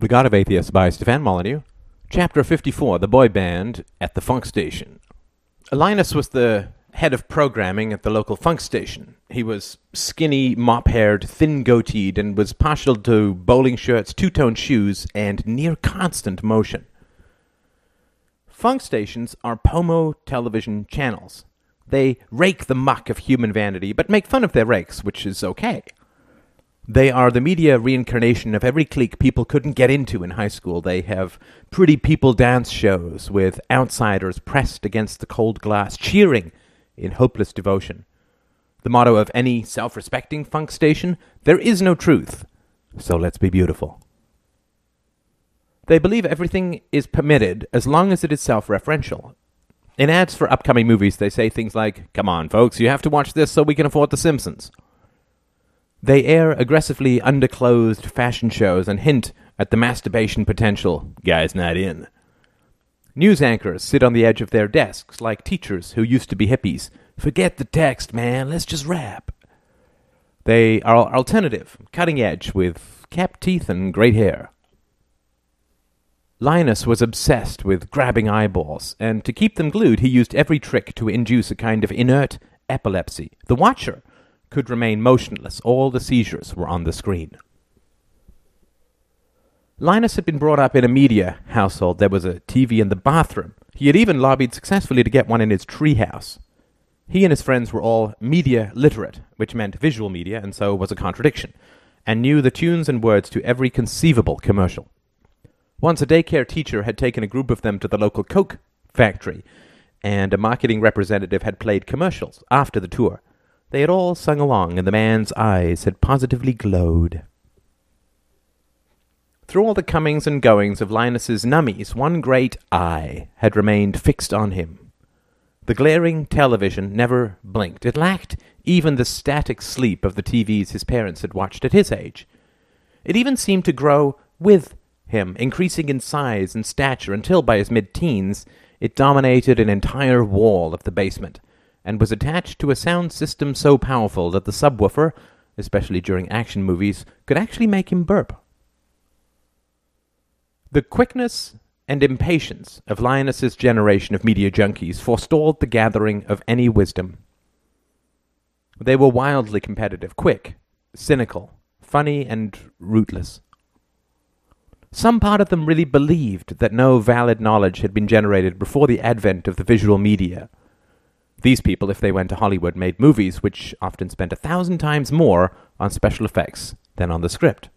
The God of Atheists by Stefan Molyneux. Chapter 54 The Boy Band at the Funk Station. Linus was the head of programming at the local funk station. He was skinny, mop haired, thin goateed, and was partial to bowling shirts, two tone shoes, and near constant motion. Funk stations are Pomo television channels. They rake the muck of human vanity, but make fun of their rakes, which is okay. They are the media reincarnation of every clique people couldn't get into in high school. They have pretty people dance shows with outsiders pressed against the cold glass, cheering in hopeless devotion. The motto of any self respecting funk station there is no truth, so let's be beautiful. They believe everything is permitted as long as it is self referential. In ads for upcoming movies, they say things like, Come on, folks, you have to watch this so we can afford The Simpsons. They air aggressively underclothed fashion shows and hint at the masturbation potential. Guys not in. News anchors sit on the edge of their desks like teachers who used to be hippies. Forget the text, man, let's just rap. They are alternative, cutting edge, with capped teeth and great hair. Linus was obsessed with grabbing eyeballs, and to keep them glued, he used every trick to induce a kind of inert epilepsy. The watcher could remain motionless. All the seizures were on the screen. Linus had been brought up in a media household. There was a TV in the bathroom. He had even lobbied successfully to get one in his treehouse. He and his friends were all media literate, which meant visual media, and so was a contradiction, and knew the tunes and words to every conceivable commercial. Once a daycare teacher had taken a group of them to the local Coke factory, and a marketing representative had played commercials after the tour. They had all sung along, and the man's eyes had positively glowed. Through all the comings and goings of Linus's nummies, one great eye had remained fixed on him. The glaring television never blinked. It lacked even the static sleep of the TVs his parents had watched at his age. It even seemed to grow with him, increasing in size and stature until, by his mid teens, it dominated an entire wall of the basement and was attached to a sound system so powerful that the subwoofer, especially during action movies, could actually make him burp. The quickness and impatience of Linus's generation of media junkies forestalled the gathering of any wisdom. They were wildly competitive, quick, cynical, funny, and rootless. Some part of them really believed that no valid knowledge had been generated before the advent of the visual media. These people, if they went to Hollywood, made movies which often spent a thousand times more on special effects than on the script.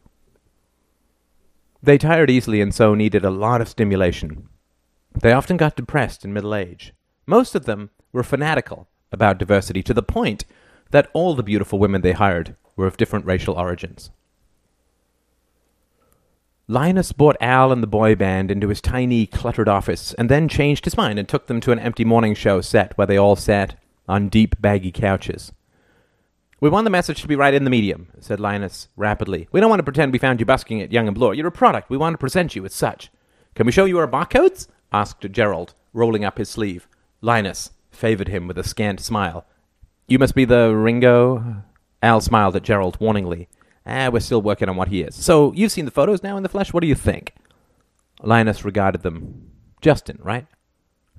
They tired easily and so needed a lot of stimulation. They often got depressed in middle age. Most of them were fanatical about diversity to the point that all the beautiful women they hired were of different racial origins. Linus brought Al and the boy band into his tiny, cluttered office, and then changed his mind and took them to an empty morning show set where they all sat on deep, baggy couches. We want the message to be right in the medium, said Linus rapidly. We don't want to pretend we found you busking at Yonge and Bloor. You're a product. We want to present you as such. Can we show you our barcodes? asked Gerald, rolling up his sleeve. Linus favored him with a scant smile. You must be the Ringo? Al smiled at Gerald warningly. Ah, we're still working on what he is. So, you've seen the photos now in the flesh. What do you think? Linus regarded them. Justin, right?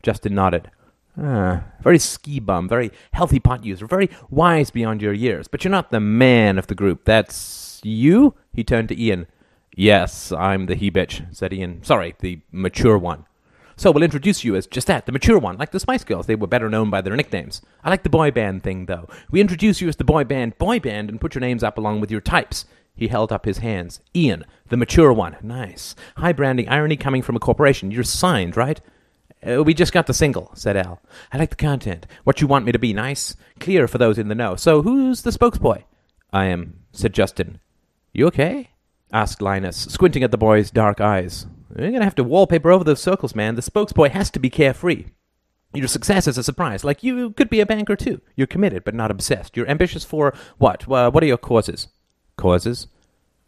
Justin nodded. Ah, very ski bum, very healthy pot user, very wise beyond your years. But you're not the man of the group. That's you? He turned to Ian. Yes, I'm the he bitch, said Ian. Sorry, the mature one. So we'll introduce you as just that, the mature one, like the Spice Girls. They were better known by their nicknames. I like the boy band thing, though. We introduce you as the boy band, boy band, and put your names up along with your types. He held up his hands. Ian, the mature one. Nice. High branding, irony coming from a corporation. You're signed, right? Uh, we just got the single, said Al. I like the content. What you want me to be, nice? Clear for those in the know. So who's the spokesboy? I am, said Justin. You okay? asked Linus, squinting at the boy's dark eyes. You're gonna have to wallpaper over those circles, man. The spokesboy has to be carefree. Your success is a surprise. Like, you could be a banker too. You're committed, but not obsessed. You're ambitious for what? Uh, what are your causes? Causes?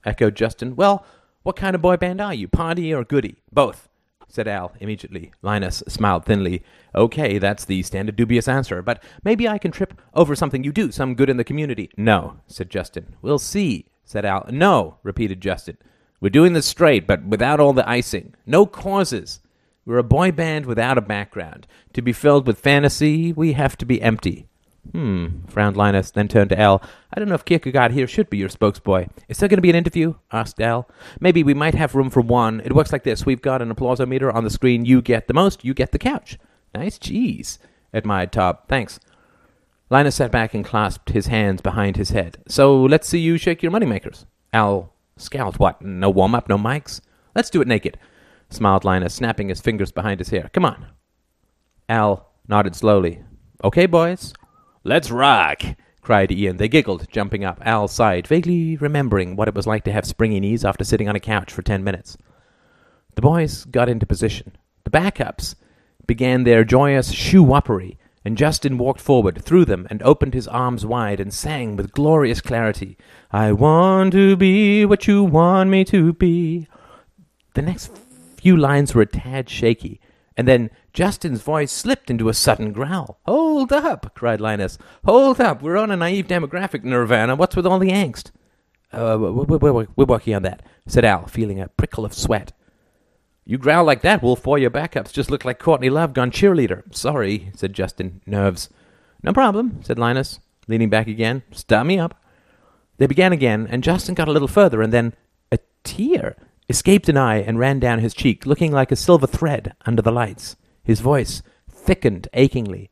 echoed Justin. Well, what kind of boy band are you? Party or goody? Both, said Al immediately. Linus smiled thinly. Okay, that's the standard dubious answer, but maybe I can trip over something you do, some good in the community. No, said Justin. We'll see, said Al. No, repeated Justin. We're doing this straight, but without all the icing. No causes. We're a boy band without a background. To be filled with fantasy, we have to be empty. Hmm, frowned Linus, then turned to Al. I don't know if Kierkegaard here should be your spokesboy. Is there going to be an interview? asked Al. Maybe we might have room for one. It works like this. We've got an applausometer on the screen. You get the most, you get the couch. Nice cheese, admired Tob. Thanks. Linus sat back and clasped his hands behind his head. So let's see you shake your moneymakers. Al scowled. What? No warm up, no mics? Let's do it naked, smiled Linus, snapping his fingers behind his hair. Come on. Al nodded slowly. Okay, boys. Let's rock, cried Ian. They giggled, jumping up. Al sighed, vaguely remembering what it was like to have springy knees after sitting on a couch for ten minutes. The boys got into position. The backups began their joyous shoo-woppery, and Justin walked forward, through them, and opened his arms wide, and sang with glorious clarity, I want to be what you want me to be. The next few lines were a tad shaky, and then Justin's voice slipped into a sudden growl. Hold up, cried Linus. Hold up, we're on a naive demographic, Nirvana. What's with all the angst? Uh, we're, working on that, said Al, feeling a prickle of sweat. You growl like that, Wolf Boy. Your backups just look like Courtney Love gone cheerleader. Sorry, said Justin. Nerves. No problem, said Linus, leaning back again. Start me up. They began again, and Justin got a little further, and then a tear escaped an eye and ran down his cheek, looking like a silver thread under the lights. His voice thickened achingly.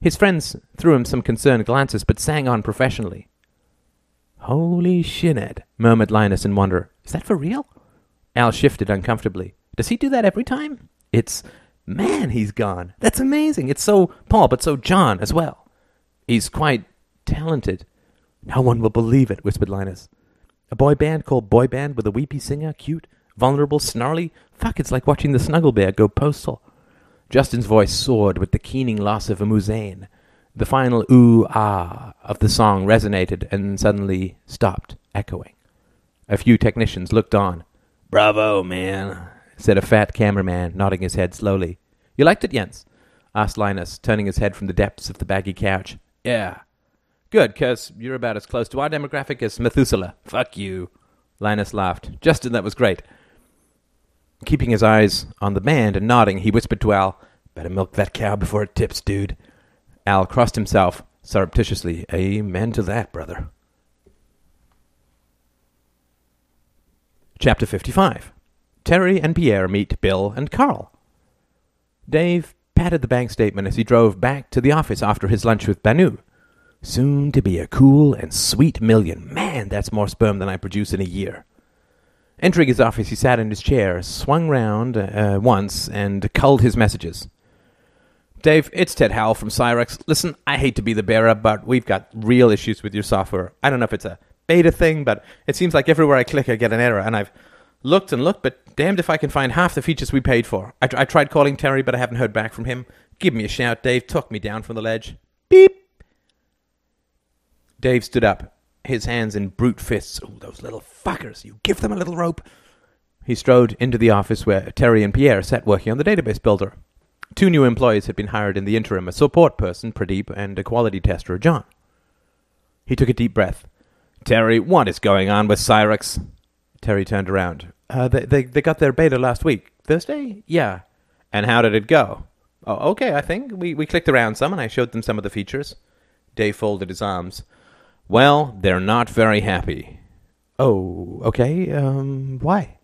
His friends threw him some concerned glances, but sang on professionally. Holy shinnet, murmured Linus in wonder. Is that for real? Al shifted uncomfortably. Does he do that every time? It's man, he's gone. That's amazing. It's so Paul, but so John as well. He's quite talented. No one will believe it, whispered Linus. A boy band called Boy Band with a weepy singer, cute, vulnerable, snarly. Fuck, it's like watching the Snuggle Bear go postal. Justin's voice soared with the keening loss of a muezzin. The final ooh ah of the song resonated and suddenly stopped, echoing. A few technicians looked on. Bravo, man, said a fat cameraman, nodding his head slowly. You liked it, Jens? asked Linus, turning his head from the depths of the baggy couch. Yeah. Good, cause you're about as close to our demographic as Methuselah. Fuck you. Linus laughed. Justin, that was great. Keeping his eyes on the band and nodding, he whispered to Al, Better milk that cow before it tips, dude. Al crossed himself surreptitiously. Amen to that, brother. Chapter 55 Terry and Pierre meet Bill and Carl. Dave patted the bank statement as he drove back to the office after his lunch with Banu. Soon to be a cool and sweet million. Man, that's more sperm than I produce in a year. Entering his office, he sat in his chair, swung round uh, once, and culled his messages. Dave, it's Ted Howell from Cyrex. Listen, I hate to be the bearer, but we've got real issues with your software. I don't know if it's a beta thing, but it seems like everywhere I click, I get an error, and I've looked and looked, but damned if I can find half the features we paid for. I, I tried calling Terry, but I haven't heard back from him. Give me a shout, Dave. Talk me down from the ledge. Beep. Dave stood up his hands in brute fists. Oh, those little fuckers! You give them a little rope. He strode into the office where Terry and Pierre sat working on the database builder. Two new employees had been hired in the interim a support person, Pradeep, and a quality tester, John. He took a deep breath. Terry, what is going on with Cyrex? Terry turned around. Uh, they, they, they got their beta last week. Thursday? Yeah. And how did it go? Oh, okay, I think. We, we clicked around some and I showed them some of the features. Dave folded his arms. Well, they're not very happy. Oh, okay. Um, why?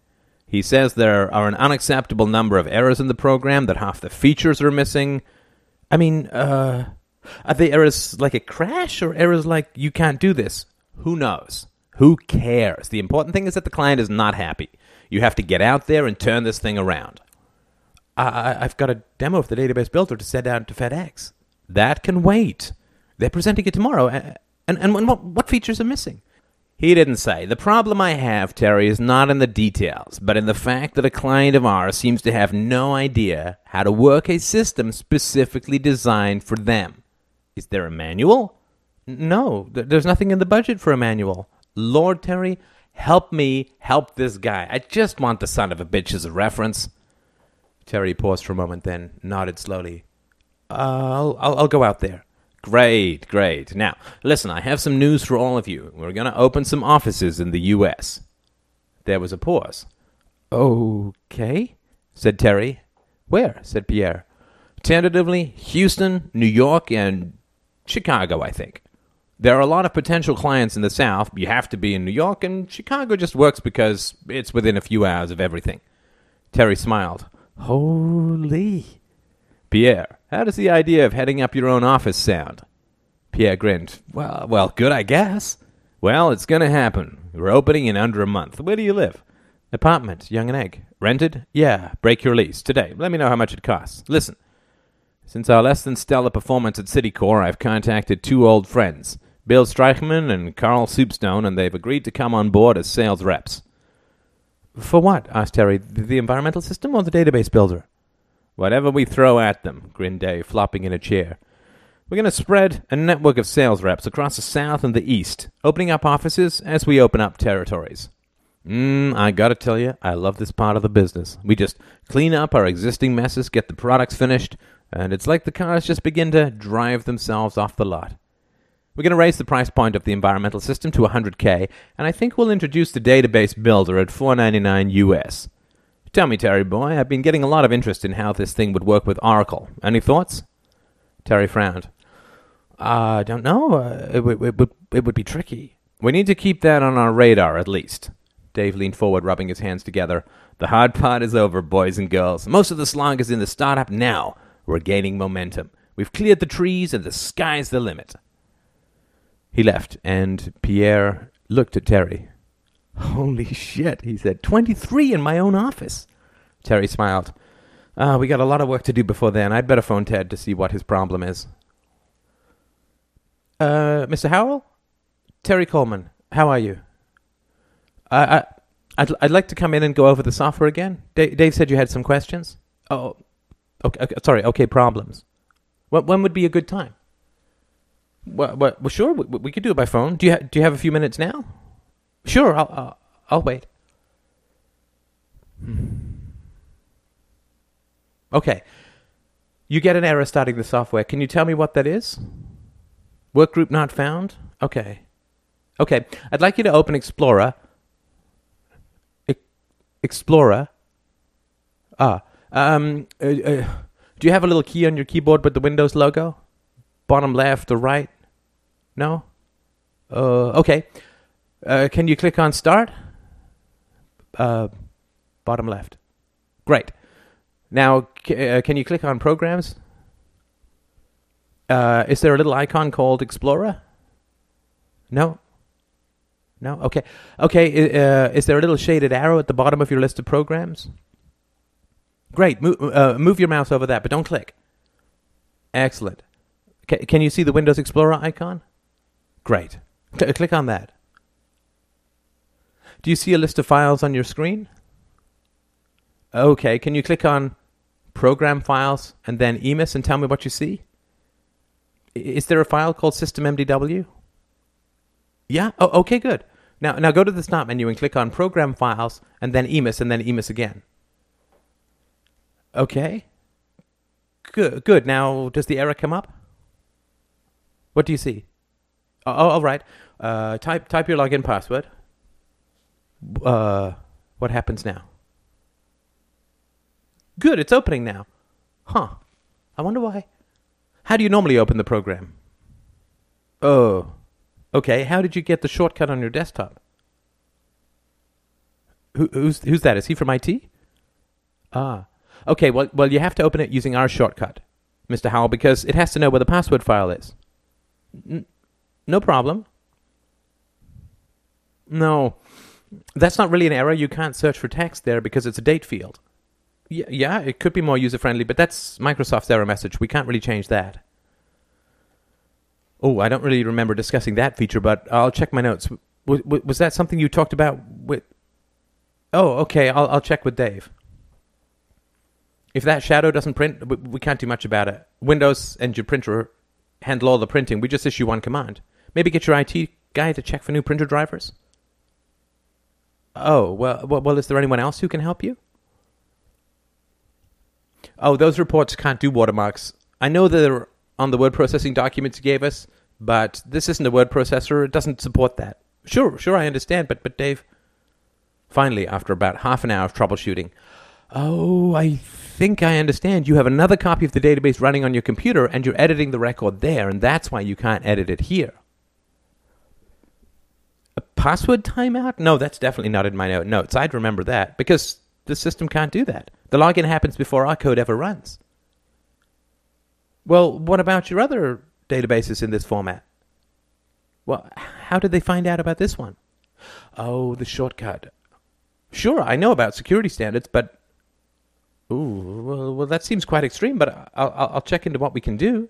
He says there are an unacceptable number of errors in the program, that half the features are missing. I mean, uh, are they errors like a crash or errors like you can't do this? Who knows? Who cares? The important thing is that the client is not happy. You have to get out there and turn this thing around. I, have got a demo of the database builder to send out to FedEx. That can wait. They're presenting it tomorrow. And, and what, what features are missing? He didn't say. The problem I have, Terry, is not in the details, but in the fact that a client of ours seems to have no idea how to work a system specifically designed for them. Is there a manual? No, there's nothing in the budget for a manual. Lord Terry, help me help this guy. I just want the son of a bitch as a reference. Terry paused for a moment, then nodded slowly. Uh, I'll, I'll, I'll go out there. Great, great. Now, listen, I have some news for all of you. We're going to open some offices in the U.S. There was a pause. Okay, said Terry. Where? said Pierre. Tentatively, Houston, New York, and Chicago, I think. There are a lot of potential clients in the South. You have to be in New York, and Chicago just works because it's within a few hours of everything. Terry smiled. Holy. Pierre, how does the idea of heading up your own office sound? Pierre grinned. Well, well, good, I guess. Well, it's going to happen. We're opening in under a month. Where do you live? Apartment, Yonge and Egg. Rented? Yeah, break your lease. Today. Let me know how much it costs. Listen. Since our less than stellar performance at Citicorp, I've contacted two old friends, Bill Streichman and Carl Soupstone, and they've agreed to come on board as sales reps. For what? asked Terry. The environmental system or the database builder? Whatever we throw at them, grinned Dave, flopping in a chair. We're going to spread a network of sales reps across the South and the East, opening up offices as we open up territories. Mmm, I gotta tell you, I love this part of the business. We just clean up our existing messes, get the products finished, and it's like the cars just begin to drive themselves off the lot. We're going to raise the price point of the environmental system to 100k, and I think we'll introduce the database builder at 499 US. Tell me, Terry boy, I've been getting a lot of interest in how this thing would work with Oracle. Any thoughts? Terry frowned. I uh, don't know. Uh, it, it, it, it would be tricky. We need to keep that on our radar, at least. Dave leaned forward, rubbing his hands together. The hard part is over, boys and girls. Most of the slog is in the startup now. We're gaining momentum. We've cleared the trees, and the sky's the limit. He left, and Pierre looked at Terry. Holy shit, he said. 23 in my own office. Terry smiled. Ah, we got a lot of work to do before then. I'd better phone Ted to see what his problem is. Uh, Mr. Howell? Terry Coleman. How are you? I, I, I'd, I'd like to come in and go over the software again. D- Dave said you had some questions. Oh, okay, okay sorry. Okay, problems. When would be a good time? Well, well, well sure. We, we, could do it by phone. Do you ha- do you have a few minutes now? Sure. I'll I'll, I'll wait. Okay. You get an error starting the software. Can you tell me what that is? Workgroup not found? Okay. Okay. I'd like you to open Explorer Explorer. Ah, um, uh, uh, do you have a little key on your keyboard with the Windows logo? Bottom left or right? No? Uh, okay. Uh, can you click on Start? Uh, bottom left. Great. Now, uh, can you click on Programs? Uh, is there a little icon called Explorer? No? No? Okay. Okay, uh, is there a little shaded arrow at the bottom of your list of programs? Great. Move, uh, move your mouse over that, but don't click. Excellent. C- can you see the Windows Explorer icon? Great. C- click on that. Do you see a list of files on your screen? Okay. Can you click on Program Files and then EMIS and tell me what you see? Is there a file called systemmdw? Yeah. Oh, okay, good. Now, now go to the start menu and click on Program Files, and then EMIS, and then EMIS again. Okay. Good. Good. Now, does the error come up? What do you see? Oh, oh all right. Uh, type type your login password. Uh, what happens now? Good. It's opening now. Huh. I wonder why. How do you normally open the program? Oh. Okay, how did you get the shortcut on your desktop? Who, who's who's that? Is he from IT? Ah, okay. Well, well, you have to open it using our shortcut, Mr. Howell, because it has to know where the password file is. N- no problem. No, that's not really an error. You can't search for text there because it's a date field. Yeah, yeah, it could be more user friendly, but that's Microsoft's error message. We can't really change that. Oh, I don't really remember discussing that feature, but I'll check my notes. Was, was that something you talked about with? Oh, okay. I'll I'll check with Dave. If that shadow doesn't print, we, we can't do much about it. Windows and your printer handle all the printing. We just issue one command. Maybe get your IT guy to check for new printer drivers. Oh well, well, is there anyone else who can help you? Oh, those reports can't do watermarks. I know they're on the word processing documents you gave us, but this isn't a word processor. It doesn't support that. Sure, sure, I understand, but but Dave. Finally, after about half an hour of troubleshooting, oh, I think I understand. You have another copy of the database running on your computer and you're editing the record there, and that's why you can't edit it here. Password timeout? No, that's definitely not in my note notes. I'd remember that because the system can't do that. The login happens before our code ever runs. Well, what about your other databases in this format? Well, how did they find out about this one? Oh, the shortcut. Sure, I know about security standards, but ooh, well, well that seems quite extreme. But I'll, I'll, check into what we can do.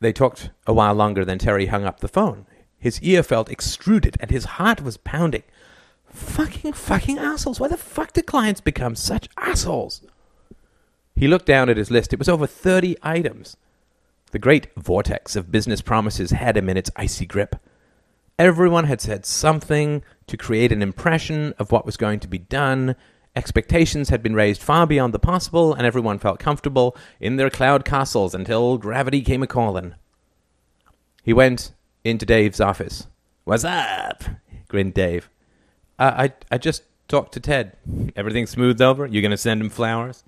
They talked a while longer, then Terry hung up the phone. His ear felt extruded, and his heart was pounding. Fucking, fucking assholes! Why the fuck do clients become such assholes? He looked down at his list. It was over thirty items. The great vortex of business promises had him in its icy grip. Everyone had said something to create an impression of what was going to be done. Expectations had been raised far beyond the possible, and everyone felt comfortable in their cloud castles until gravity came a calling. He went into Dave's office. What's up? grinned Dave. Uh, I, I just talked to Ted. Everything smoothed over? You going to send him flowers?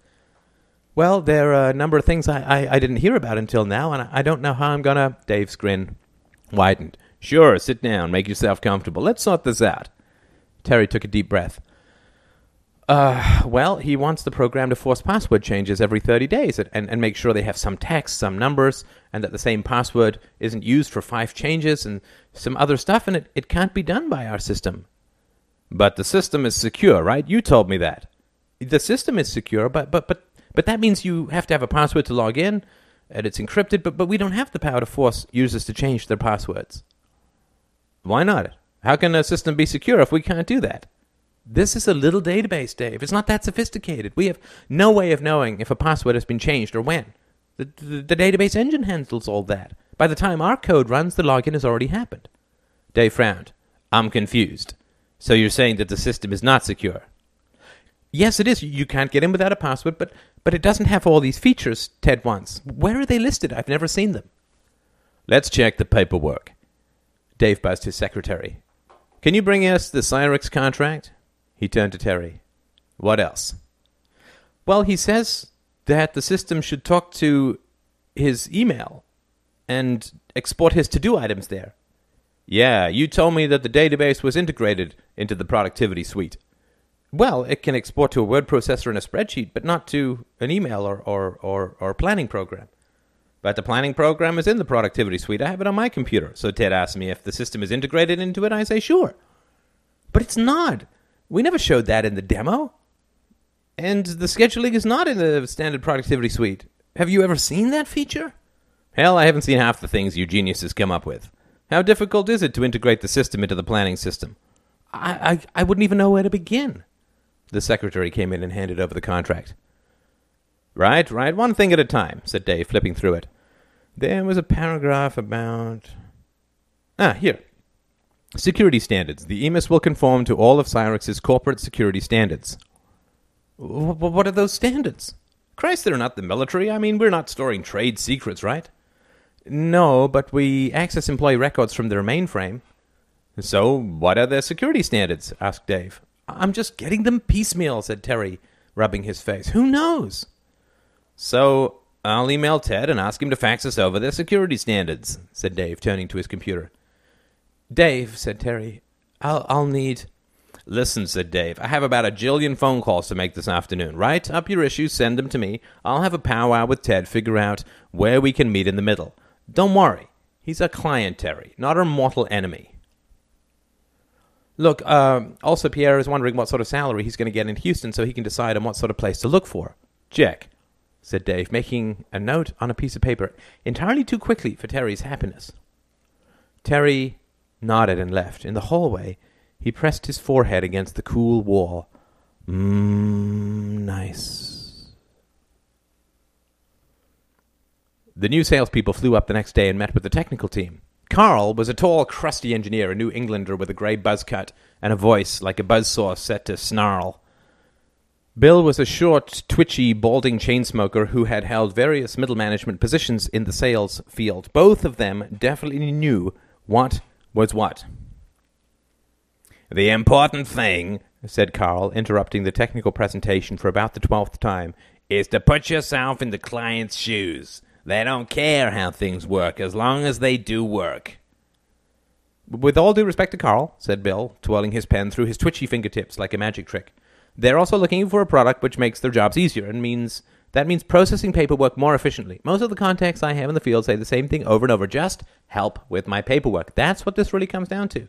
Well, there are a number of things I, I, I didn't hear about until now, and I, I don't know how I'm going to. Dave's grin widened. Sure, sit down, make yourself comfortable. Let's sort this out. Terry took a deep breath. Uh, well, he wants the program to force password changes every 30 days and, and make sure they have some text, some numbers, and that the same password isn't used for five changes and some other stuff, and it, it can't be done by our system. But the system is secure, right? You told me that. The system is secure, but, but, but, but that means you have to have a password to log in, and it's encrypted, but, but we don't have the power to force users to change their passwords. Why not? How can a system be secure if we can't do that? This is a little database, Dave. It's not that sophisticated. We have no way of knowing if a password has been changed or when. The, the, the, database engine handles all that. By the time our code runs, the login has already happened. Dave frowned. I'm confused. So you're saying that the system is not secure? Yes, it is. You can't get in without a password, but, but it doesn't have all these features Ted wants. Where are they listed? I've never seen them. Let's check the paperwork. Dave buzzed his secretary. Can you bring us the Cyrix contract? He turned to Terry. What else? Well, he says that the system should talk to his email and export his to do items there. Yeah, you told me that the database was integrated into the productivity suite. Well, it can export to a word processor and a spreadsheet, but not to an email or, or, or, or planning program. But the planning program is in the productivity suite. I have it on my computer. So Ted asked me if the system is integrated into it. I say, sure. But it's not. We never showed that in the demo. And the scheduling is not in the standard productivity suite. Have you ever seen that feature? Hell, I haven't seen half the things you geniuses come up with. How difficult is it to integrate the system into the planning system? I, I, I wouldn't even know where to begin. The secretary came in and handed over the contract. Right, right, one thing at a time, said Dave, flipping through it. There was a paragraph about. Ah, here. Security standards. The EMIS will conform to all of Cyrix's corporate security standards. What are those standards? Christ, they're not the military. I mean, we're not storing trade secrets, right? No, but we access employee records from their mainframe. So, what are their security standards? asked Dave. I'm just getting them piecemeal, said Terry, rubbing his face. Who knows? So, I'll email Ted and ask him to fax us over their security standards, said Dave, turning to his computer. Dave, said Terry, I'll, I'll need. Listen, said Dave, I have about a jillion phone calls to make this afternoon. Write up your issues, send them to me. I'll have a powwow with Ted, figure out where we can meet in the middle. Don't worry. He's a client, Terry, not our mortal enemy. Look, uh, also, Pierre is wondering what sort of salary he's going to get in Houston so he can decide on what sort of place to look for. Jack, said Dave, making a note on a piece of paper, entirely too quickly for Terry's happiness. Terry nodded and left. In the hallway, he pressed his forehead against the cool wall. Mmm, nice. The new salespeople flew up the next day and met with the technical team. Carl was a tall, crusty engineer, a New Englander with a grey buzz cut and a voice like a buzzsaw set to snarl. Bill was a short, twitchy, balding chain smoker who had held various middle management positions in the sales field. Both of them definitely knew what was what. The important thing, said Carl, interrupting the technical presentation for about the twelfth time, is to put yourself in the client's shoes. They don't care how things work as long as they do work. With all due respect to Carl, said Bill, twirling his pen through his twitchy fingertips like a magic trick, they're also looking for a product which makes their jobs easier and means that means processing paperwork more efficiently. Most of the contacts I have in the field say the same thing over and over. Just help with my paperwork. That's what this really comes down to.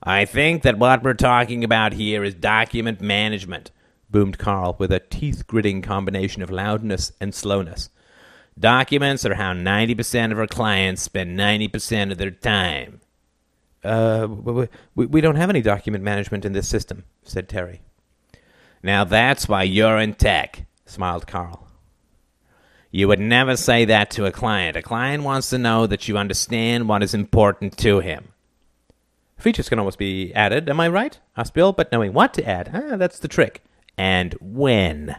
I think that what we're talking about here is document management, boomed Carl with a teeth gritting combination of loudness and slowness. Documents are how 90% of our clients spend 90% of their time. Uh, we, we don't have any document management in this system, said Terry. Now that's why you're in tech, smiled Carl. You would never say that to a client. A client wants to know that you understand what is important to him. Features can always be added, am I right? asked Bill, but knowing what to add, ah, that's the trick. And when,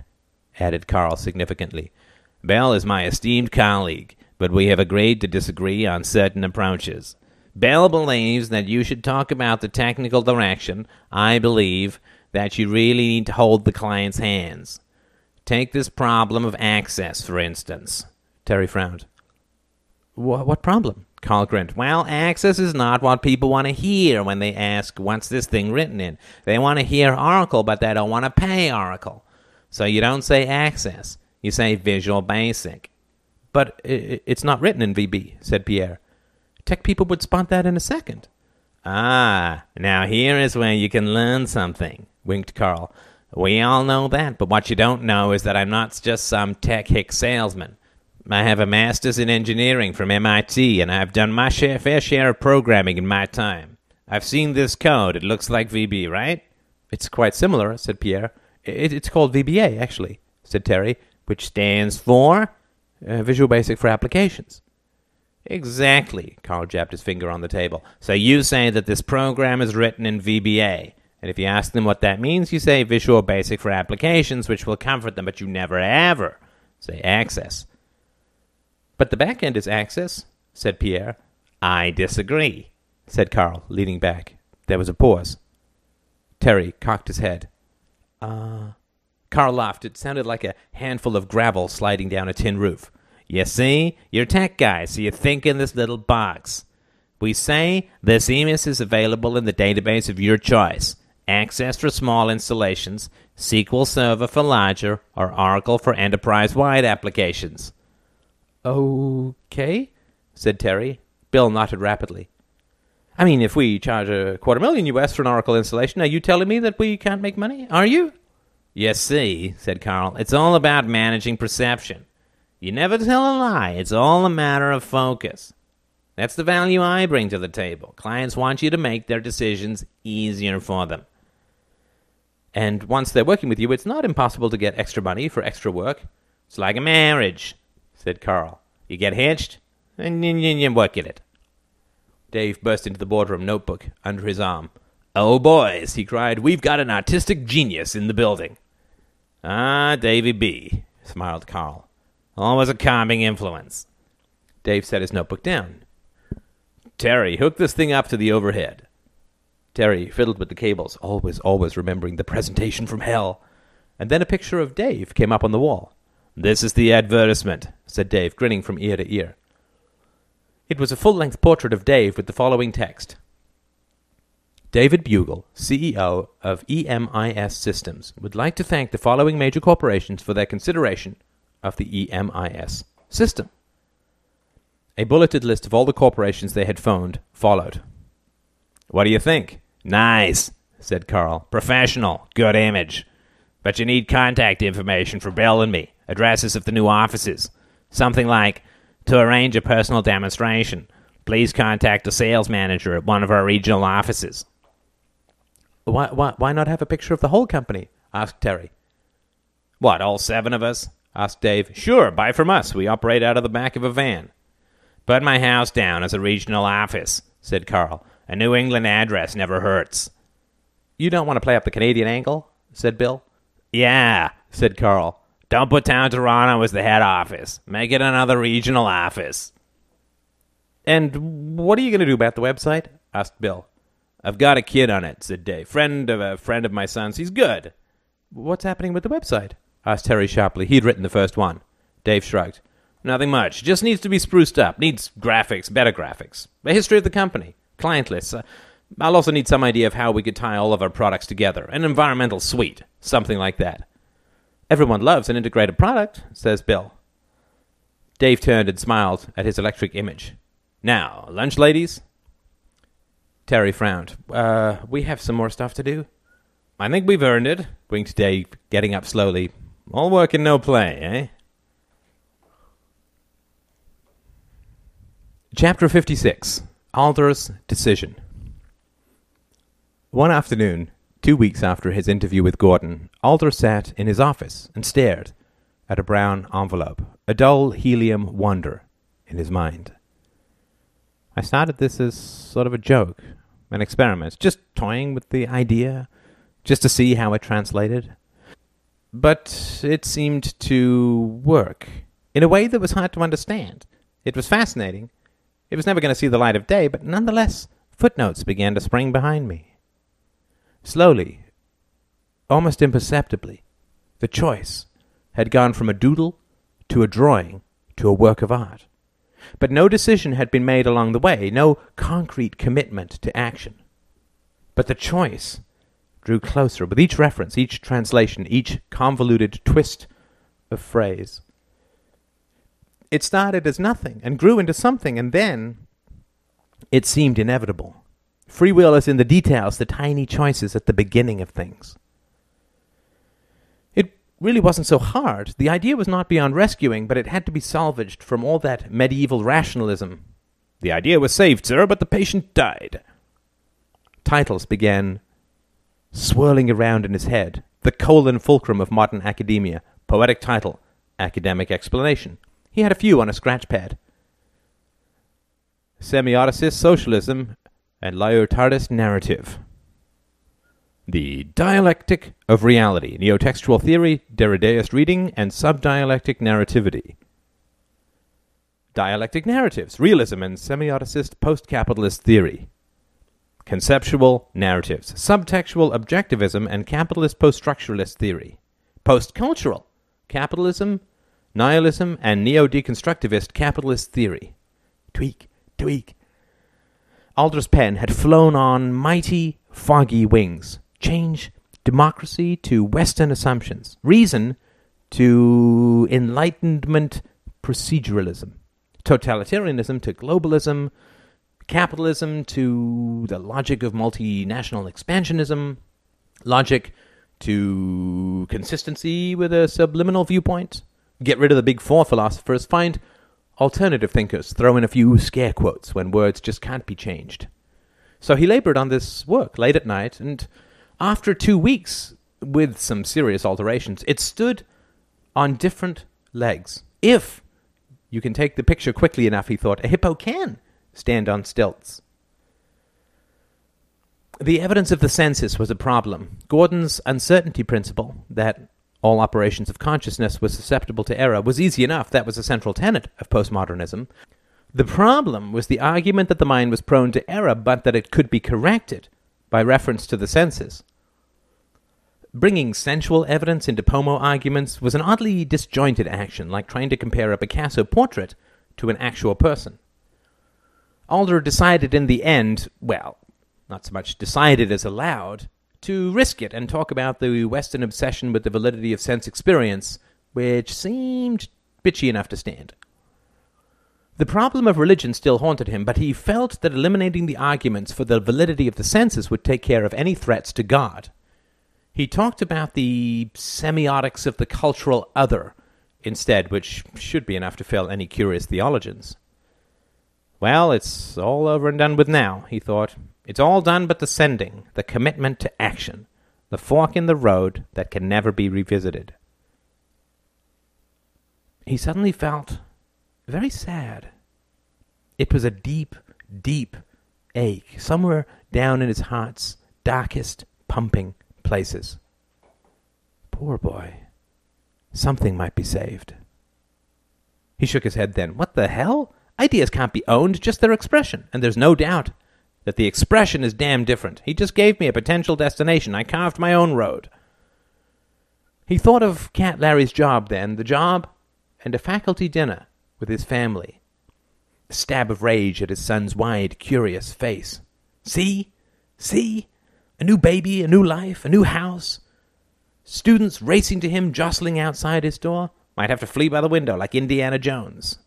added Carl significantly. Bell is my esteemed colleague, but we have agreed to disagree on certain approaches. Bell believes that you should talk about the technical direction. I believe that you really need to hold the client's hands. Take this problem of access, for instance. Terry frowned. Wh- what problem? Carl grinned. Well, access is not what people want to hear when they ask, what's this thing written in? They want to hear Oracle, but they don't want to pay Oracle. So you don't say access, you say Visual Basic. But it's not written in VB, said Pierre. Tech people would spot that in a second. Ah, now here is where you can learn something, winked Carl. We all know that, but what you don't know is that I'm not just some tech hick salesman. I have a master's in engineering from MIT, and I've done my share, fair share of programming in my time. I've seen this code. It looks like VB, right? It's quite similar, said Pierre. It, it's called VBA, actually, said Terry. Which stands for? Uh, Visual Basic for Applications. Exactly. Carl jabbed his finger on the table. So you say that this program is written in VBA. And if you ask them what that means, you say Visual Basic for Applications, which will comfort them, but you never ever say Access. But the back end is Access, said Pierre. I disagree, said Carl, leaning back. There was a pause. Terry cocked his head. Ah. Uh, Carl laughed. It sounded like a handful of gravel sliding down a tin roof. You see, you're tech guys, so you think in this little box. We say this EMIS is available in the database of your choice. Access for small installations, SQL Server for larger, or Oracle for enterprise-wide applications. Okay, said Terry. Bill nodded rapidly. I mean, if we charge a quarter million US for an Oracle installation, are you telling me that we can't make money? Are you? You see, said Carl, it's all about managing perception. You never tell a lie. It's all a matter of focus. That's the value I bring to the table. Clients want you to make their decisions easier for them. And once they're working with you, it's not impossible to get extra money for extra work. It's like a marriage, said Carl. You get hitched, and you work at it. Dave burst into the boardroom, notebook under his arm. Oh, boys, he cried, we've got an artistic genius in the building. Ah, Davy B., smiled Carl. Always a calming influence. Dave set his notebook down. Terry, hook this thing up to the overhead. Terry fiddled with the cables, always, always remembering the presentation from hell. And then a picture of Dave came up on the wall. This is the advertisement, said Dave, grinning from ear to ear. It was a full length portrait of Dave with the following text David Bugle, CEO of EMIS Systems, would like to thank the following major corporations for their consideration of the EMIS system. A bulleted list of all the corporations they had phoned followed. What do you think? Nice, said Carl. Professional. Good image. But you need contact information for Bill and me, addresses of the new offices. Something like, to arrange a personal demonstration, please contact the sales manager at one of our regional offices. Why, why, why not have a picture of the whole company? asked Terry. What, all seven of us? asked Dave. Sure, buy from us. We operate out of the back of a van. Put my house down as a regional office, said Carl. A New England address never hurts. You don't want to play up the Canadian angle? said Bill. Yeah, said Carl. Don't put down Toronto as the head office. Make it another regional office. And what are you going to do about the website? asked Bill. I've got a kid on it, said Dave. Friend of a friend of my son's. He's good. What's happening with the website? asked Terry sharply. He'd written the first one. Dave shrugged. Nothing much. Just needs to be spruced up. Needs graphics, better graphics. A history of the company. Client lists. Uh, I'll also need some idea of how we could tie all of our products together. An environmental suite. Something like that. Everyone loves an integrated product, says Bill. Dave turned and smiled at his electric image. Now, lunch, ladies? Terry frowned. Uh, we have some more stuff to do. I think we've earned it, winked Dave, getting up slowly. All work and no play, eh? Chapter 56 Alder's Decision. One afternoon, two weeks after his interview with Gordon, Alder sat in his office and stared at a brown envelope, a dull helium wonder in his mind. I started this as sort of a joke, an experiment, just toying with the idea, just to see how it translated. But it seemed to work in a way that was hard to understand. It was fascinating. It was never going to see the light of day, but nonetheless, footnotes began to spring behind me. Slowly, almost imperceptibly, the choice had gone from a doodle to a drawing to a work of art. But no decision had been made along the way, no concrete commitment to action. But the choice drew closer with each reference, each translation, each convoluted twist of phrase. It started as nothing and grew into something, and then it seemed inevitable. Free will is in the details, the tiny choices at the beginning of things It really wasn't so hard. The idea was not beyond rescuing, but it had to be salvaged from all that medieval rationalism. The idea was saved, sir, but the patient died. Titles began swirling around in his head. The colon fulcrum of modern academia. Poetic title. Academic explanation. He had a few on a scratch pad. Semioticist socialism and Lyotardist narrative. The Dialectic of Reality, Neotextual Theory, Derridaist Reading, and Subdialectic Narrativity. Dialectic Narratives, Realism and Semioticist Post-Capitalist Theory. Conceptual Narratives, Subtextual Objectivism and Capitalist Post-Structuralist Theory. Post-Cultural, Capitalism, Nihilism, and Neo-Deconstructivist Capitalist Theory. Tweak, tweak. Alder's pen had flown on mighty, foggy wings. Change democracy to Western assumptions, reason to enlightenment proceduralism, totalitarianism to globalism, capitalism to the logic of multinational expansionism, logic to consistency with a subliminal viewpoint, get rid of the big four philosophers, find alternative thinkers, throw in a few scare quotes when words just can't be changed. So he labored on this work late at night and after two weeks, with some serious alterations, it stood on different legs. If you can take the picture quickly enough, he thought, a hippo can stand on stilts. The evidence of the census was a problem. Gordon's uncertainty principle, that all operations of consciousness were susceptible to error, was easy enough. That was a central tenet of postmodernism. The problem was the argument that the mind was prone to error, but that it could be corrected by reference to the senses. Bringing sensual evidence into Pomo arguments was an oddly disjointed action, like trying to compare a Picasso portrait to an actual person. Alder decided in the end, well, not so much decided as allowed, to risk it and talk about the Western obsession with the validity of sense experience, which seemed bitchy enough to stand. The problem of religion still haunted him, but he felt that eliminating the arguments for the validity of the senses would take care of any threats to God. He talked about the semiotics of the cultural other instead, which should be enough to fill any curious theologians. Well, it's all over and done with now, he thought. It's all done but the sending, the commitment to action, the fork in the road that can never be revisited. He suddenly felt very sad. It was a deep, deep ache, somewhere down in his heart's darkest pumping places. Poor boy. Something might be saved. He shook his head then. What the hell? Ideas can't be owned, just their expression, and there's no doubt that the expression is damn different. He just gave me a potential destination. I carved my own road. He thought of Cat Larry's job then, the job, and a faculty dinner with his family. A stab of rage at his son's wide, curious face. See? See? A new baby, a new life, a new house. Students racing to him, jostling outside his door. Might have to flee by the window like Indiana Jones.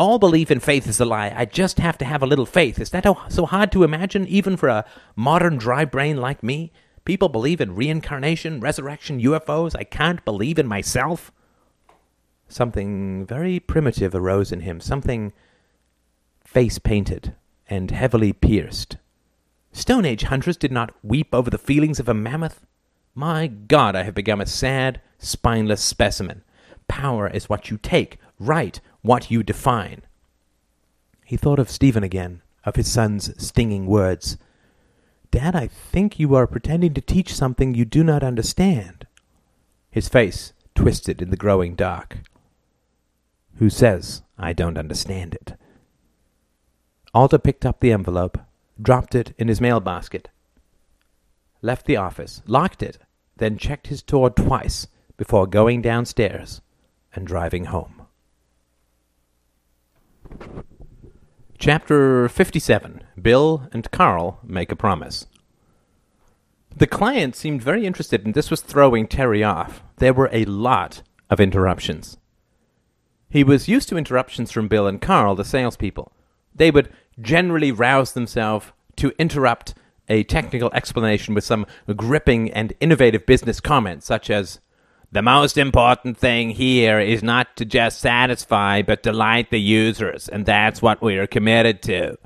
All belief in faith is a lie. I just have to have a little faith. Is that so hard to imagine, even for a modern dry brain like me? People believe in reincarnation, resurrection, UFOs. I can't believe in myself. Something very primitive arose in him, something face painted and heavily pierced. Stone Age hunters did not weep over the feelings of a mammoth. My God, I have become a sad, spineless specimen. Power is what you take, right, what you define. He thought of Stephen again, of his son's stinging words. Dad, I think you are pretending to teach something you do not understand. His face twisted in the growing dark. Who says I don't understand it? Alder picked up the envelope, dropped it in his mail basket, left the office, locked it, then checked his door twice before going downstairs and driving home. Chapter 57 Bill and Carl Make a Promise. The client seemed very interested, and this was throwing Terry off. There were a lot of interruptions. He was used to interruptions from Bill and Carl, the salespeople. They would generally rouse themselves to interrupt a technical explanation with some gripping and innovative business comment, such as, the most important thing here is not to just satisfy, but delight the users, and that's what we are committed to.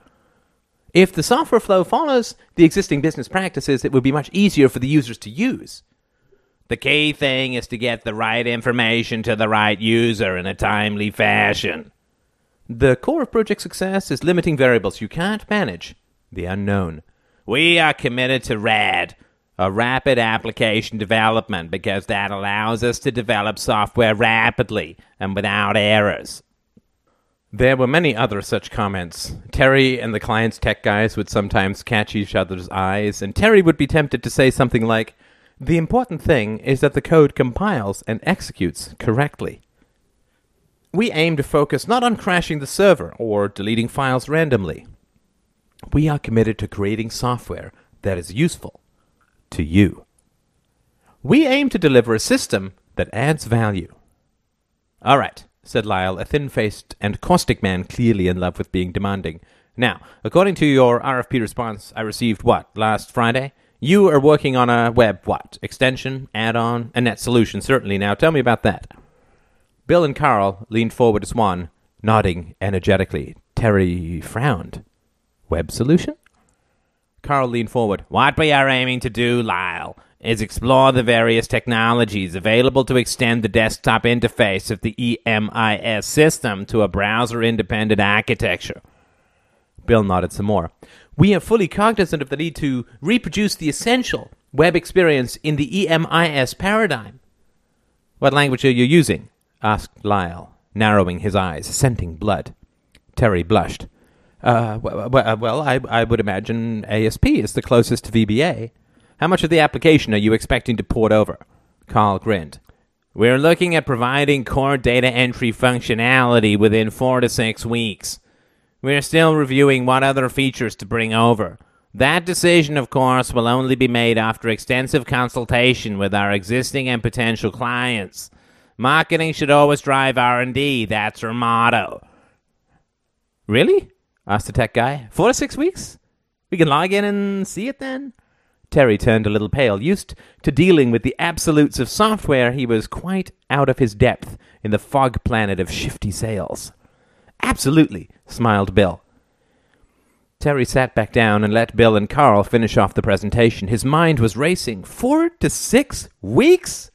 If the software flow follows the existing business practices, it would be much easier for the users to use. The key thing is to get the right information to the right user in a timely fashion. The core of project success is limiting variables you can't manage, the unknown. We are committed to RAD, a rapid application development because that allows us to develop software rapidly and without errors. There were many other such comments. Terry and the client's tech guys would sometimes catch each other's eyes, and Terry would be tempted to say something like, The important thing is that the code compiles and executes correctly. We aim to focus not on crashing the server or deleting files randomly. We are committed to creating software that is useful to you. We aim to deliver a system that adds value. All right, said Lyle, a thin faced and caustic man clearly in love with being demanding. Now, according to your RFP response I received, what, last Friday? You are working on a web, what, extension, add on, a net solution, certainly. Now, tell me about that. Bill and Carl leaned forward to Swan, nodding energetically. Terry frowned. Web solution? Carl leaned forward. What we are aiming to do, Lyle, is explore the various technologies available to extend the desktop interface of the EMIS system to a browser independent architecture. Bill nodded some more. We are fully cognizant of the need to reproduce the essential web experience in the EMIS paradigm. What language are you using? asked Lyle, narrowing his eyes, scenting blood. Terry blushed. Uh, well, I, I would imagine ASP is the closest to VBA. How much of the application are you expecting to port over? Carl grinned. We're looking at providing core data entry functionality within four to six weeks. We're still reviewing what other features to bring over. That decision, of course, will only be made after extensive consultation with our existing and potential clients. Marketing should always drive R&D. That's our motto. Really? Asked the tech guy. Four to six weeks? We can log in and see it then? Terry turned a little pale. Used to dealing with the absolutes of software, he was quite out of his depth in the fog planet of shifty sales. Absolutely, smiled Bill. Terry sat back down and let Bill and Carl finish off the presentation. His mind was racing. Four to six weeks?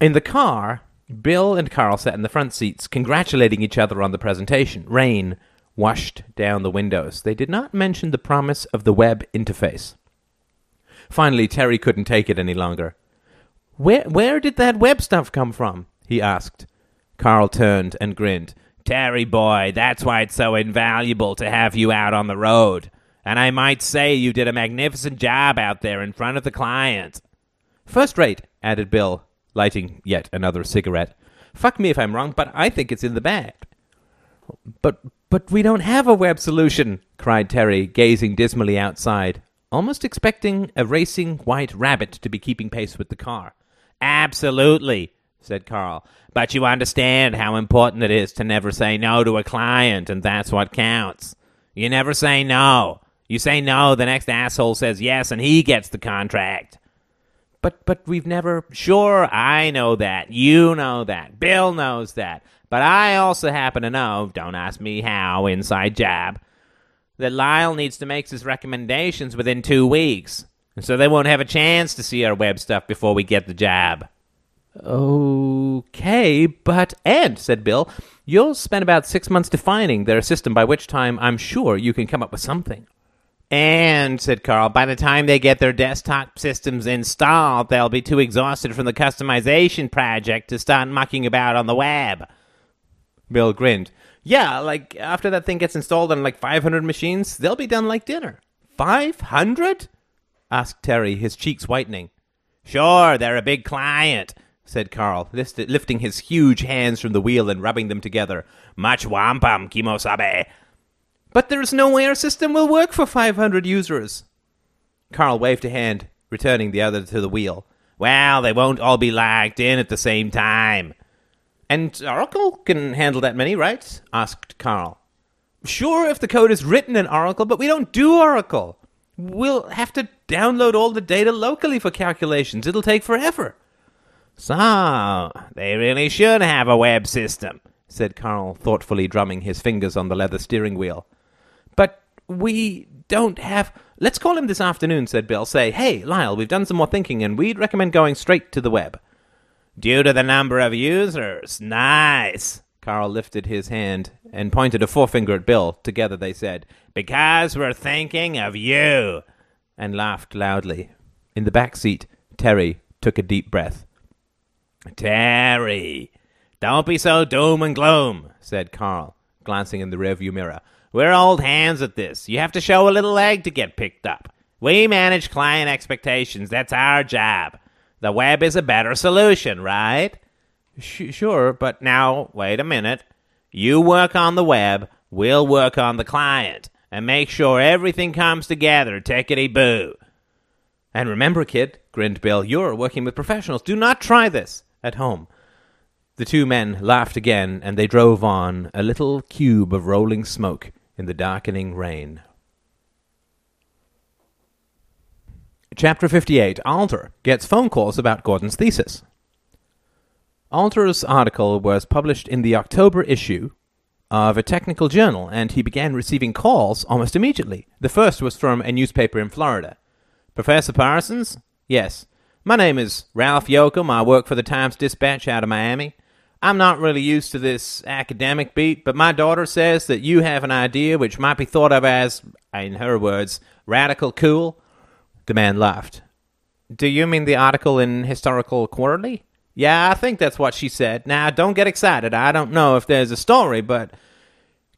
In the car, Bill and Carl sat in the front seats, congratulating each other on the presentation. Rain washed down the windows. They did not mention the promise of the web interface. Finally, Terry couldn't take it any longer. Where, where did that web stuff come from? he asked. Carl turned and grinned. Terry boy, that's why it's so invaluable to have you out on the road. And I might say you did a magnificent job out there in front of the client. First rate, added Bill, lighting yet another cigarette. Fuck me if I'm wrong, but I think it's in the bag. But but we don't have a web solution, cried Terry, gazing dismally outside, almost expecting a racing white rabbit to be keeping pace with the car. Absolutely, said Carl. But you understand how important it is to never say no to a client, and that's what counts. You never say no. You say no, the next asshole says yes, and he gets the contract. But but we've never Sure, I know that. You know that. Bill knows that. But I also happen to know, don't ask me how, inside jab, that Lyle needs to make his recommendations within two weeks. And so they won't have a chance to see our web stuff before we get the job. Okay, but and said Bill, you'll spend about six months defining their system, by which time I'm sure you can come up with something. And, said Carl, by the time they get their desktop systems installed, they'll be too exhausted from the customization project to start mucking about on the web. Bill grinned. Yeah, like after that thing gets installed on like 500 machines, they'll be done like dinner. 500? asked Terry, his cheeks whitening. Sure, they're a big client, said Carl, lifting his huge hands from the wheel and rubbing them together. Much wampum, kimosabe. But there's no way our system will work for 500 users. Carl waved a hand, returning the other to the wheel. Well, they won't all be logged in at the same time. And Oracle can handle that many, right? asked Carl. Sure, if the code is written in Oracle, but we don't do Oracle. We'll have to download all the data locally for calculations. It'll take forever. So, they really should have a web system, said Carl, thoughtfully drumming his fingers on the leather steering wheel. We don't have. Let's call him this afternoon, said Bill. Say, hey, Lyle, we've done some more thinking, and we'd recommend going straight to the web. Due to the number of users. Nice. Carl lifted his hand and pointed a forefinger at Bill. Together they said, Because we're thinking of you. And laughed loudly. In the back seat, Terry took a deep breath. Terry, don't be so doom and gloom, said Carl, glancing in the rearview mirror. We're old hands at this. You have to show a little leg to get picked up. We manage client expectations. That's our job. The web is a better solution, right? Sh- sure, but now, wait a minute. You work on the web, we'll work on the client, and make sure everything comes together, tickety boo. And remember, kid, grinned Bill, you're working with professionals. Do not try this at home. The two men laughed again, and they drove on, a little cube of rolling smoke in the darkening rain. Chapter 58 Alder gets phone calls about Gordon's thesis. Alder's article was published in the October issue of a technical journal, and he began receiving calls almost immediately. The first was from a newspaper in Florida. Professor Parsons? Yes. My name is Ralph Yoakum. I work for the Times Dispatch out of Miami. I'm not really used to this academic beat, but my daughter says that you have an idea which might be thought of as, in her words, radical cool. The man laughed. Do you mean the article in Historical Quarterly? Yeah, I think that's what she said. Now, don't get excited. I don't know if there's a story, but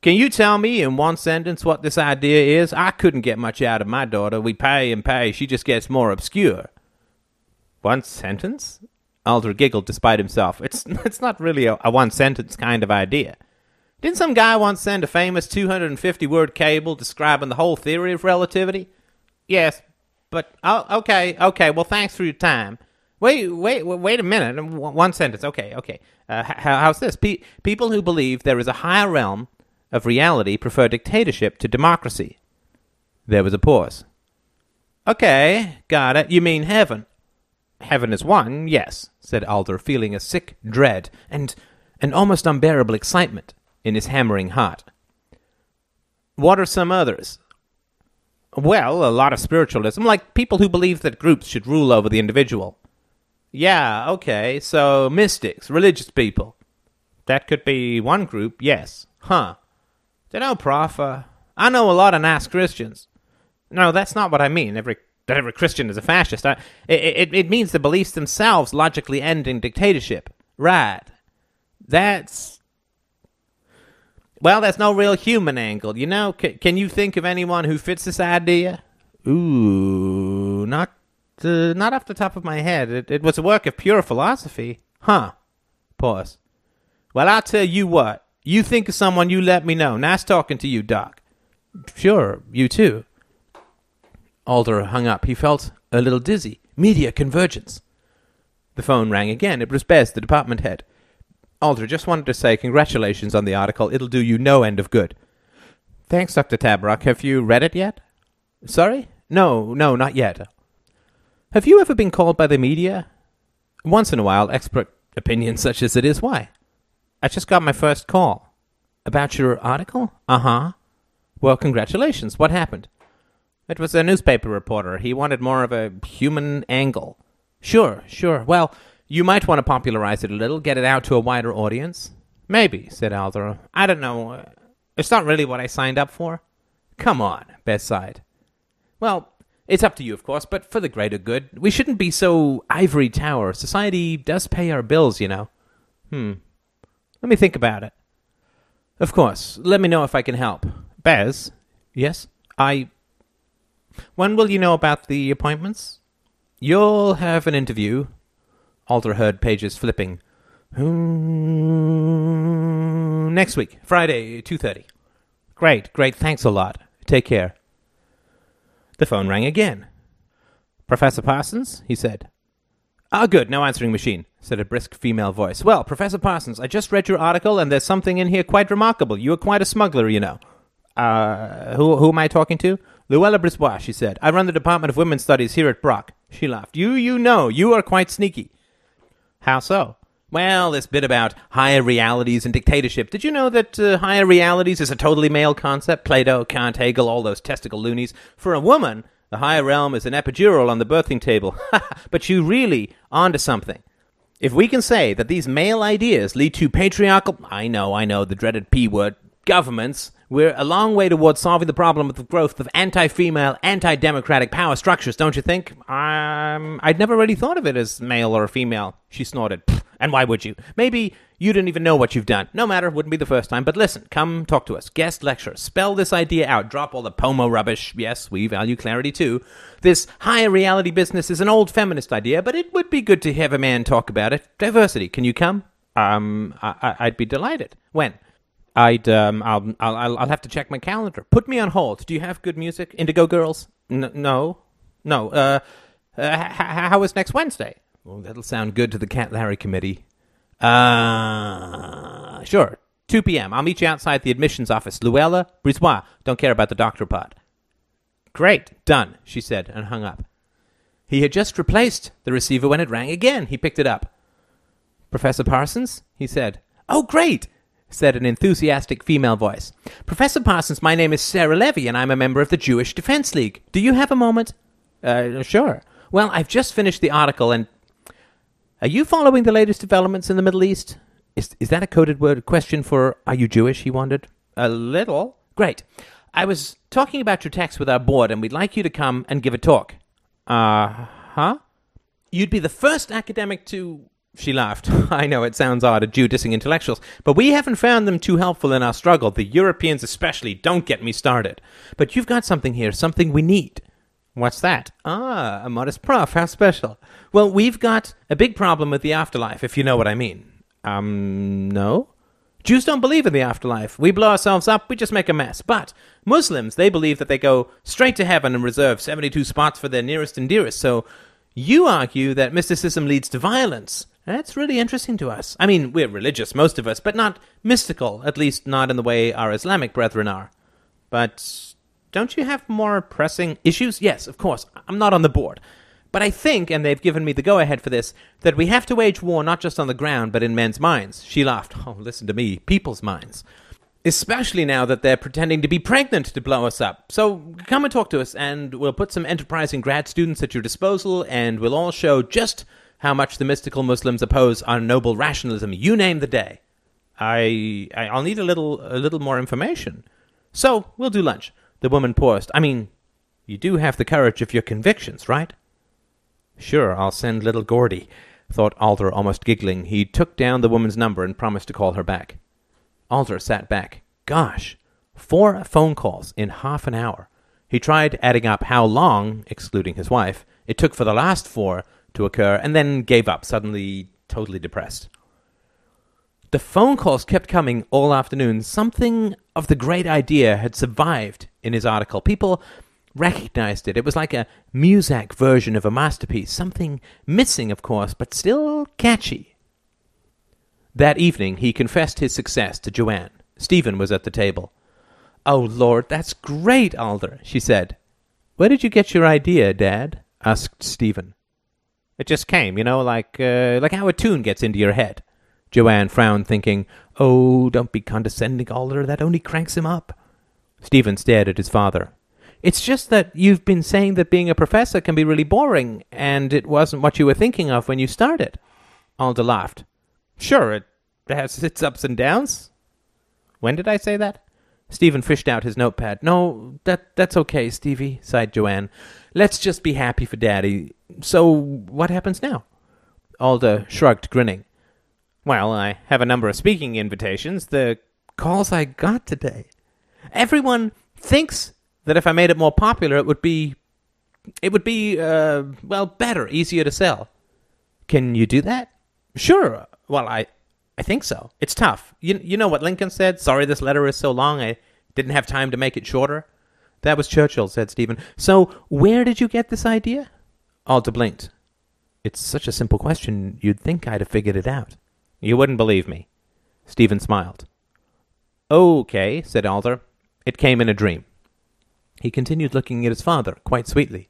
can you tell me in one sentence what this idea is? I couldn't get much out of my daughter. We pay and pay. She just gets more obscure. One sentence? Alder giggled despite himself. It's, it's not really a, a one sentence kind of idea. Didn't some guy once send a famous 250 word cable describing the whole theory of relativity? Yes, but oh, okay, okay. Well, thanks for your time. Wait, wait, wait a minute. One sentence. Okay, okay. Uh, how, how's this? Pe- people who believe there is a higher realm of reality prefer dictatorship to democracy. There was a pause. Okay, got it. You mean heaven? Heaven is one, yes, said Alder, feeling a sick dread and an almost unbearable excitement in his hammering heart. What are some others? Well, a lot of spiritualism, like people who believe that groups should rule over the individual. Yeah, okay, so mystics, religious people. That could be one group, yes. Huh. Know Prof, uh, I know a lot of nice Christians. No, that's not what I mean. Every that every Christian is a fascist. I, it, it, it means the beliefs themselves logically end in dictatorship. Right. That's. Well, that's no real human angle. You know, C- can you think of anyone who fits this idea? Ooh, not uh, not off the top of my head. It, it was a work of pure philosophy. Huh. Pause. Well, I'll tell you what. You think of someone, you let me know. Nice talking to you, Doc. Sure, you too. Alder hung up. He felt a little dizzy. Media convergence. The phone rang again. It was Bez, the department head. Alder, just wanted to say congratulations on the article. It'll do you no end of good. Thanks, Dr. Tabrock. Have you read it yet? Sorry? No, no, not yet. Have you ever been called by the media? Once in a while, expert opinion such as it is. Why? I just got my first call. About your article? Uh huh. Well, congratulations. What happened? It was a newspaper reporter. He wanted more of a human angle. Sure, sure. Well, you might want to popularize it a little, get it out to a wider audience. Maybe, said Alder. I don't know. It's not really what I signed up for. Come on, Beth sighed. Well, it's up to you, of course, but for the greater good, we shouldn't be so ivory tower. Society does pay our bills, you know. Hmm. Let me think about it. Of course. Let me know if I can help. Bez? Yes? I. When will you know about the appointments? You'll have an interview. Alder heard pages flipping. Hmm, next week, Friday, 2.30. Great, great, thanks a lot. Take care. The phone rang again. Professor Parsons? he said. Ah, good, no answering machine, said a brisk female voice. Well, Professor Parsons, I just read your article, and there's something in here quite remarkable. You are quite a smuggler, you know. Uh, who, who am I talking to? Luella Brisbois, she said. I run the Department of Women's Studies here at Brock. She laughed. You, you know, you are quite sneaky. How so? Well, this bit about higher realities and dictatorship. Did you know that uh, higher realities is a totally male concept? Plato, Kant, Hegel, all those testicle loonies. For a woman, the higher realm is an epidural on the birthing table. but you really onto something. If we can say that these male ideas lead to patriarchal, I know, I know, the dreaded P word, governments, we're a long way towards solving the problem of the growth of anti-female, anti-democratic power structures, don't you think? Um, I'd never really thought of it as male or female. She snorted. And why would you? Maybe you didn't even know what you've done. No matter, wouldn't be the first time. But listen, come talk to us. Guest lecture. Spell this idea out. Drop all the pomo rubbish. Yes, we value clarity too. This higher reality business is an old feminist idea, but it would be good to have a man talk about it. Diversity. Can you come? Um, I- I'd be delighted. When? I'd um, I'll, I'll I'll have to check my calendar. Put me on hold. Do you have good music? Indigo Girls? N- no, no. Uh, uh h- how is next Wednesday? Well, that'll sound good to the Cat Larry committee. Uh, sure. 2 p.m. I'll meet you outside the admissions office. Luella, Brisbois. Don't care about the doctor pod. Great. Done, she said, and hung up. He had just replaced the receiver when it rang again. He picked it up. Professor Parsons? he said. Oh, great! Said an enthusiastic female voice. Professor Parsons, my name is Sarah Levy, and I'm a member of the Jewish Defense League. Do you have a moment? Uh, sure. Well, I've just finished the article, and are you following the latest developments in the Middle East? Is, is that a coded word question for are you Jewish? He wondered. A little. Great. I was talking about your text with our board, and we'd like you to come and give a talk. Uh huh? You'd be the first academic to. She laughed. I know it sounds odd, a Jew dissing intellectuals, but we haven't found them too helpful in our struggle. The Europeans, especially. Don't get me started. But you've got something here, something we need. What's that? Ah, a modest prof. How special. Well, we've got a big problem with the afterlife, if you know what I mean. Um, no? Jews don't believe in the afterlife. We blow ourselves up, we just make a mess. But Muslims, they believe that they go straight to heaven and reserve 72 spots for their nearest and dearest. So you argue that mysticism leads to violence. That's really interesting to us. I mean, we're religious, most of us, but not mystical, at least not in the way our Islamic brethren are. But don't you have more pressing issues? Yes, of course. I'm not on the board. But I think, and they've given me the go ahead for this, that we have to wage war not just on the ground, but in men's minds. She laughed. Oh, listen to me. People's minds. Especially now that they're pretending to be pregnant to blow us up. So come and talk to us, and we'll put some enterprising grad students at your disposal, and we'll all show just how much the mystical Muslims oppose our noble rationalism. You name the day. I, I I'll need a little a little more information. So we'll do lunch. The woman paused. I mean, you do have the courage of your convictions, right? Sure, I'll send little Gordy, thought Alder, almost giggling. He took down the woman's number and promised to call her back. Alder sat back. gosh, four phone calls in half an hour. He tried adding up how long, excluding his wife, it took for the last four to occur, and then gave up, suddenly totally depressed. The phone calls kept coming all afternoon. Something of the great idea had survived in his article. People recognized it. It was like a Muzak version of a masterpiece. Something missing, of course, but still catchy. That evening, he confessed his success to Joanne. Stephen was at the table. Oh, Lord, that's great, Alder, she said. Where did you get your idea, Dad? asked Stephen. It just came, you know, like, uh, like how a tune gets into your head. Joanne frowned, thinking, Oh, don't be condescending, Alder. That only cranks him up. Stephen stared at his father. It's just that you've been saying that being a professor can be really boring, and it wasn't what you were thinking of when you started. Alder laughed. Sure, it has its ups and downs. When did I say that? Stephen fished out his notepad. No, that that's okay, Stevie, sighed Joanne. Let's just be happy for Daddy. So, what happens now? Alder shrugged, grinning. Well, I have a number of speaking invitations. The calls I got today. Everyone thinks that if I made it more popular, it would be, it would be, uh, well, better, easier to sell. Can you do that? Sure. Well, I, I think so. It's tough. You, you know what Lincoln said? Sorry, this letter is so long. I didn't have time to make it shorter. That was Churchill, said Stephen. So, where did you get this idea? Alder blinked. It's such a simple question, you'd think I'd have figured it out. You wouldn't believe me. Stephen smiled. Okay, said Alder. It came in a dream. He continued looking at his father, quite sweetly.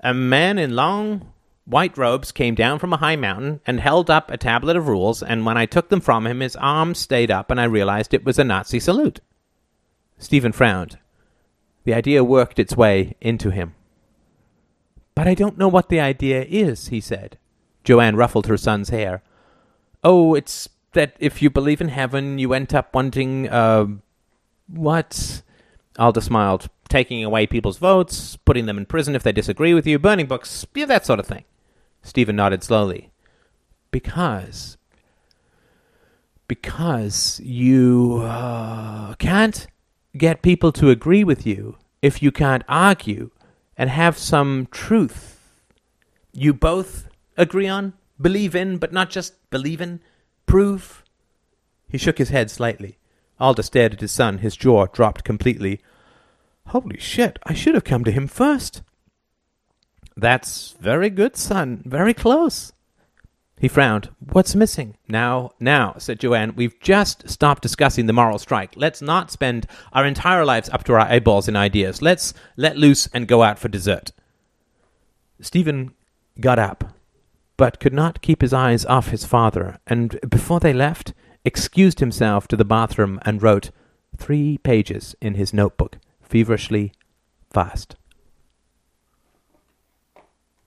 A man in long white robes came down from a high mountain and held up a tablet of rules, and when I took them from him, his arms stayed up, and I realized it was a Nazi salute. Stephen frowned. The idea worked its way into him. But I don't know what the idea is, he said. Joanne ruffled her son's hair. Oh, it's that if you believe in heaven, you end up wanting, uh, what? Alder smiled. Taking away people's votes, putting them in prison if they disagree with you, burning books, yeah, that sort of thing. Stephen nodded slowly. Because. Because you uh, can't get people to agree with you if you can't argue and have some truth you both agree on? Believe in, but not just believe in. Prove. He shook his head slightly. Alder stared at his son. His jaw dropped completely. Holy shit, I should have come to him first. That's very good, son. Very close. He frowned. What's missing? Now, now, said Joanne, we've just stopped discussing the moral strike. Let's not spend our entire lives up to our eyeballs in ideas. Let's let loose and go out for dessert. Stephen got up but could not keep his eyes off his father, and before they left, excused himself to the bathroom and wrote three pages in his notebook, feverishly fast.